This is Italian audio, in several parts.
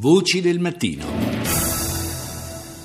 Voci del mattino.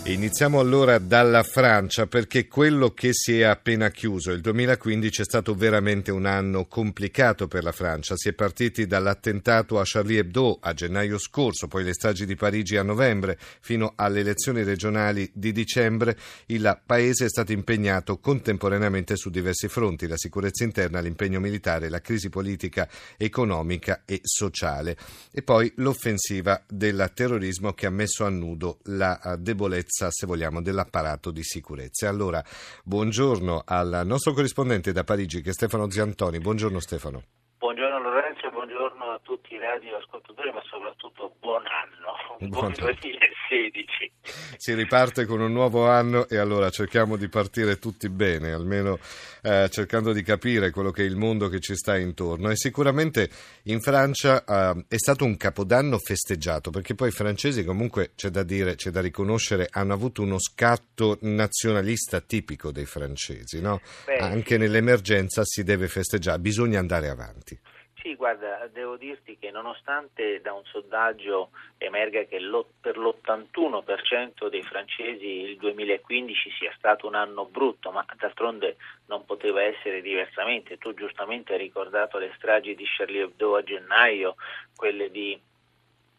Iniziamo allora dalla Francia perché quello che si è appena chiuso, il 2015 è stato veramente un anno complicato per la Francia. Si è partiti dall'attentato a Charlie Hebdo a gennaio scorso, poi le stragi di Parigi a novembre, fino alle elezioni regionali di dicembre. Il paese è stato impegnato contemporaneamente su diversi fronti, la sicurezza interna, l'impegno militare, la crisi politica, economica e sociale. E poi l'offensiva del terrorismo che ha messo a nudo la debolezza sicurezza, se vogliamo, dell'apparato di sicurezza. Allora, buongiorno al nostro corrispondente da Parigi, che è Stefano Ziantoni. Buongiorno Stefano. Buongiorno Lorenzo, buongiorno a tutti i radioascoltatori, ma soprattutto buon anno, buon 2016. Si riparte con un nuovo anno e allora cerchiamo di partire tutti bene, almeno eh, cercando di capire quello che è il mondo che ci sta intorno. E sicuramente in Francia eh, è stato un capodanno festeggiato, perché poi i francesi comunque, c'è da dire, c'è da riconoscere, hanno avuto uno scatto nazionalista tipico dei francesi, no? Beh, Anche nell'emergenza si deve festeggiare, bisogna andare avanti. Guarda, devo dirti che nonostante da un sondaggio emerga che per l'81% dei francesi il 2015 sia stato un anno brutto, ma d'altronde non poteva essere diversamente. Tu giustamente hai ricordato le stragi di Charlie Hebdo a gennaio, quelle di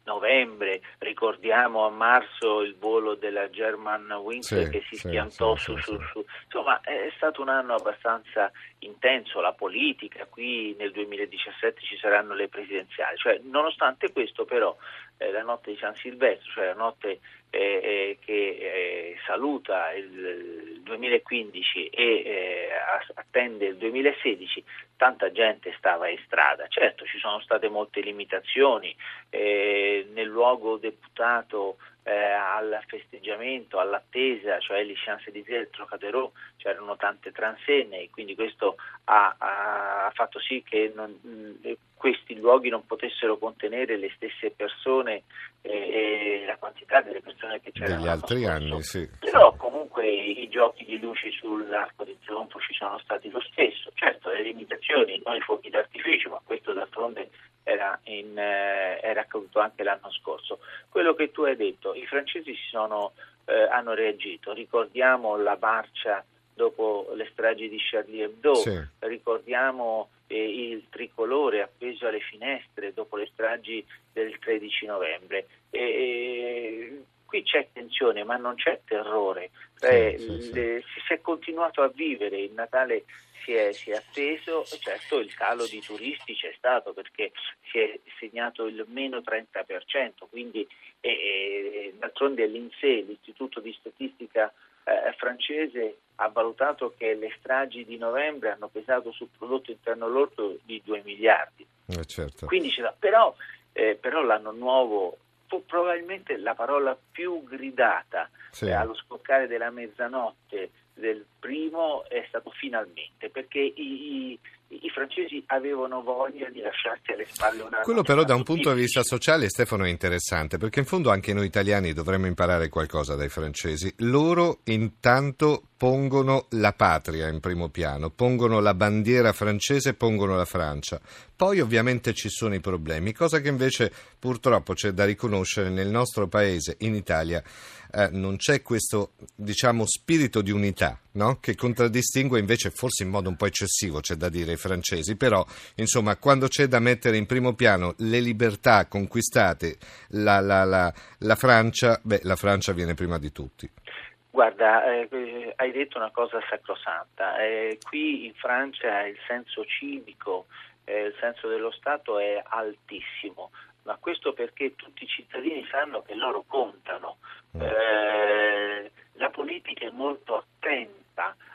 novembre, ricordiamo a marzo il volo della German Wings sì, che si sì, schiantò sì, su, su, su, insomma è stato un anno abbastanza intenso, la politica, qui nel 2017 ci saranno le presidenziali, cioè, nonostante questo però eh, la notte di San Silvestro, cioè la notte eh, eh che eh, saluta il 2015 e eh, attende il 2016, tanta gente stava in strada. Certo, ci sono state molte limitazioni, nel luogo deputato al festeggiamento, all'attesa, cioè le Champs-Élysées e il Trocadero, c'erano tante transenne e quindi questo ha, ha fatto sì che non, mh, questi luoghi non potessero contenere le stesse persone eh, e la quantità delle persone che c'erano. Negli altri anni, sì. Però comunque i giochi di luci sull'arco di trionfo ci sono stati lo stesso. Certo, le limitazioni, non i fuochi d'artificio, ma questo d'altronde era, in, eh, era, accaduto anche l'anno scorso. Quello che tu hai detto, i francesi sono, eh, hanno reagito, ricordiamo la marcia dopo le stragi di Charlie Hebdo, sì. ricordiamo eh, il tricolore appeso alle finestre dopo le stragi del 13 novembre. E, qui c'è tensione ma non c'è terrore, sì, eh, sì, le, si è continuato a vivere, il Natale si è, si è, atteso, certo il calo di turisti c'è stato perché si è segnato il meno 30%, quindi eh, d'altronde l'INSEE, l'Istituto di Statistica eh, francese, ha valutato che le stragi di novembre hanno pesato sul prodotto interno lordo di 2 miliardi. Eh, certo. Quindi, però, eh, però l'anno nuovo fu probabilmente la parola più gridata sì. allo scoccare della mezzanotte del primo è stato finalmente, perché i, i, i, francesi avevano voglia di lasciarsi alle spalle una... Quello però da un punto di vista sociale, Stefano, è interessante, perché in fondo anche noi italiani dovremmo imparare qualcosa dai francesi. Loro intanto pongono la patria in primo piano, pongono la bandiera francese, pongono la Francia. Poi ovviamente ci sono i problemi, cosa che invece purtroppo c'è da riconoscere nel nostro paese, in Italia eh, non c'è questo diciamo, spirito di unità no? Che contraddistingue invece forse in modo un po' eccessivo c'è da dire i francesi, però insomma quando c'è da mettere in primo piano le libertà conquistate la, la, la, la Francia, beh la Francia viene prima di tutti. Guarda, eh, hai detto una cosa sacrosanta. Eh, qui in Francia il senso civico, eh, il senso dello Stato è altissimo, ma questo perché tutti i cittadini sanno che loro contano. Mm. Eh, la politica è molto attenta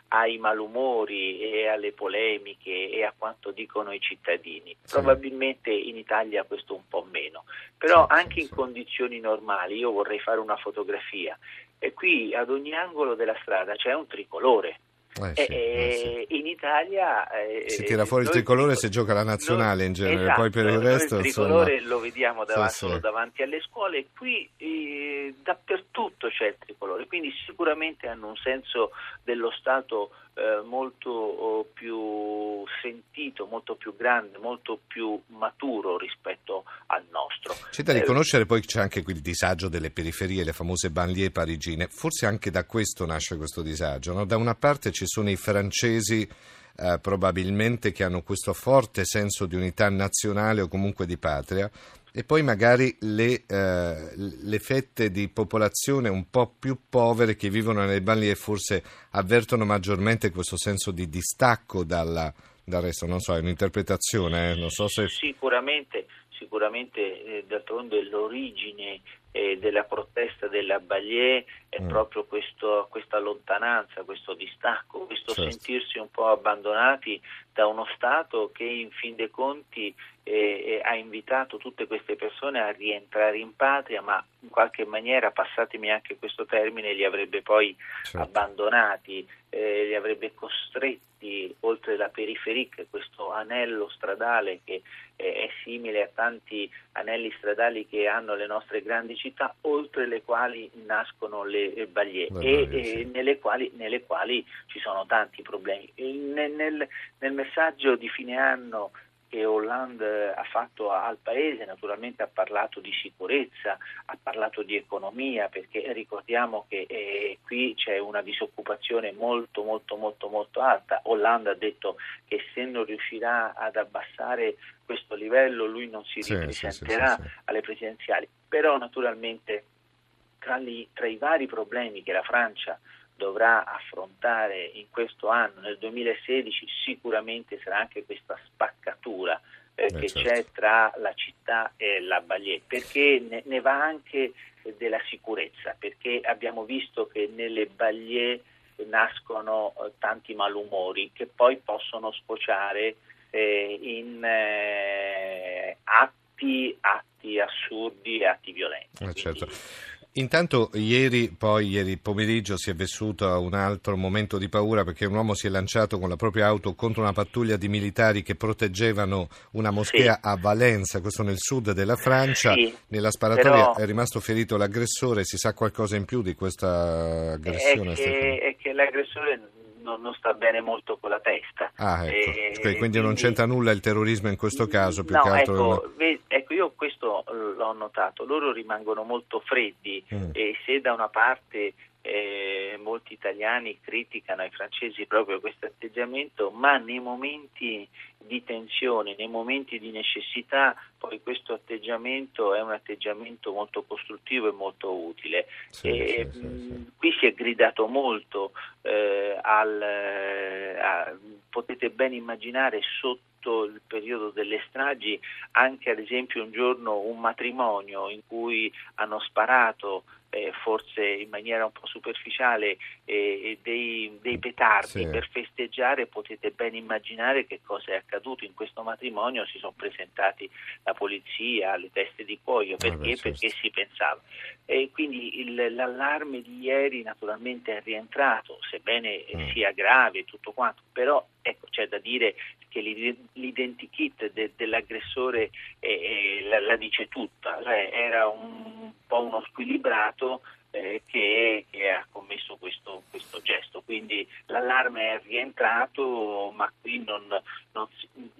ai malumori e alle polemiche e a quanto dicono i cittadini. Probabilmente in Italia questo un po' meno, però anche in condizioni normali io vorrei fare una fotografia. E qui ad ogni angolo della strada c'è un tricolore Eh, sì, eh, sì. In Italia si tira fuori il tricolore se gioca la nazionale noi, in genere, esatto, poi per il resto il tricolore insomma, lo vediamo davanti, sì, solo davanti alle scuole, qui eh, dappertutto c'è il tricolore, quindi sicuramente hanno un senso dello Stato eh, molto oh, più sentito, molto più grande, molto più maturo rispetto nostro. C'è da riconoscere poi che c'è anche il disagio delle periferie, le famose banlieue parigine, forse anche da questo nasce questo disagio, no? da una parte ci sono i francesi eh, probabilmente che hanno questo forte senso di unità nazionale o comunque di patria, e poi magari le, eh, le, fette di popolazione un po' più povere che vivono nelle banlieue forse avvertono maggiormente questo senso di distacco dalla, dal resto. Non so, è un'interpretazione, eh? non so se... Sicuramente, sicuramente eh, d'altronde l'origine eh, della protesta della Baglier è mm. proprio questo, questa lontananza, questo distacco, questo certo. sentirsi un po' abbandonati da uno Stato che in fin dei conti eh, ha invitato tutte queste persone a rientrare in patria, ma in qualche maniera, passatemi anche questo termine, li avrebbe poi certo. abbandonati, eh, li avrebbe costretti oltre la periferia, questo anello stradale che eh, è simile a tanti anelli stradali che hanno le nostre grandi città, oltre le quali nascono le bagliere e, sì. nelle, quali, nelle, quali, ci sono tanti problemi. Nel, nel, nel messaggio di fine anno che Hollande ha fatto al Paese, naturalmente ha parlato di sicurezza, ha parlato di economia, perché ricordiamo che eh, qui c'è una disoccupazione molto molto molto molto alta. Hollande ha detto che se non riuscirà ad abbassare questo livello lui non si sì, ripresenterà sì, sì, alle presidenziali. Però naturalmente tra, li, tra i vari problemi che la Francia dovrà affrontare in questo anno, nel 2016, sicuramente sarà anche questa spaccatura eh, eh, che certo. c'è tra la città e la Baglier, perché ne, ne, va anche della sicurezza, perché abbiamo visto che nelle Baglier nascono eh, tanti malumori che poi possono sfociare eh, in atti, atti assurdi e atti violenti. Eh, certo. Intanto ieri, poi ieri pomeriggio si è vissuto un altro momento di paura perché un uomo si è lanciato con la propria auto contro una pattuglia di militari che proteggevano una moschea sì. a Valenza, questo nel sud della Francia. Sì, Nella sparatoria però... è rimasto ferito l'aggressore, si sa qualcosa in più di questa aggressione? È che, è che l'aggressore non, non, sta bene molto con la testa. Ah, ecco. e, quindi, quindi, non c'entra nulla il terrorismo in questo caso, più no, che altro... Ecco, ecco, io questo l'ho notato, loro rimangono molto freddi mm. e se da una parte eh, molti italiani criticano ai francesi proprio questo atteggiamento, ma nei momenti di tensione, nei momenti di necessità, poi questo atteggiamento è un atteggiamento molto costruttivo e molto utile. Sì, e, sì, sì, qui si è gridato molto, eh, al, eh, a, potete ben immaginare sotto il periodo delle stragi anche ad esempio un giorno un matrimonio in cui hanno sparato eh, forse in maniera un po' superficiale eh, dei, dei, petardi sì. per festeggiare, potete ben immaginare che cosa è accaduto in questo matrimonio, si sono presentati la polizia, le teste di cuoio, perché? Ah, beh, certo. perché si pensava. E quindi il, l'allarme di ieri naturalmente è rientrato, sebbene mm. sia grave tutto quanto, però ecco, c'è da dire che l'identikit de, dell'aggressore eh, la, la, dice tutta, cioè, era un po' uno squilibrato eh, che, che, ha commesso questo, questo, gesto. Quindi l'allarme è rientrato, ma qui non, non,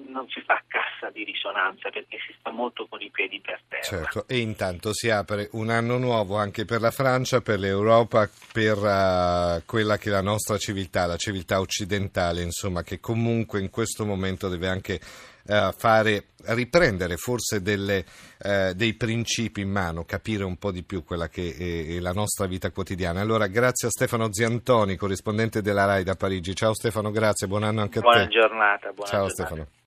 non, si, fa cassa di risonanza perché si sta molto con i piedi per terra. Certo, e intanto si apre un anno nuovo anche per la Francia, per l'Europa, per uh, quella che è la nostra civiltà, la civiltà occidentale, insomma, che comunque in questo momento deve anche uh, fare riprendere forse delle, eh, dei principi in mano, capire un po' di più quella che è, è, la nostra vita quotidiana. Allora, grazie a Stefano Ziantoni, corrispondente della RAI da Parigi. Ciao Stefano, grazie, buon anno anche a buona te. Giornata, buona Ciao giornata. Stefano.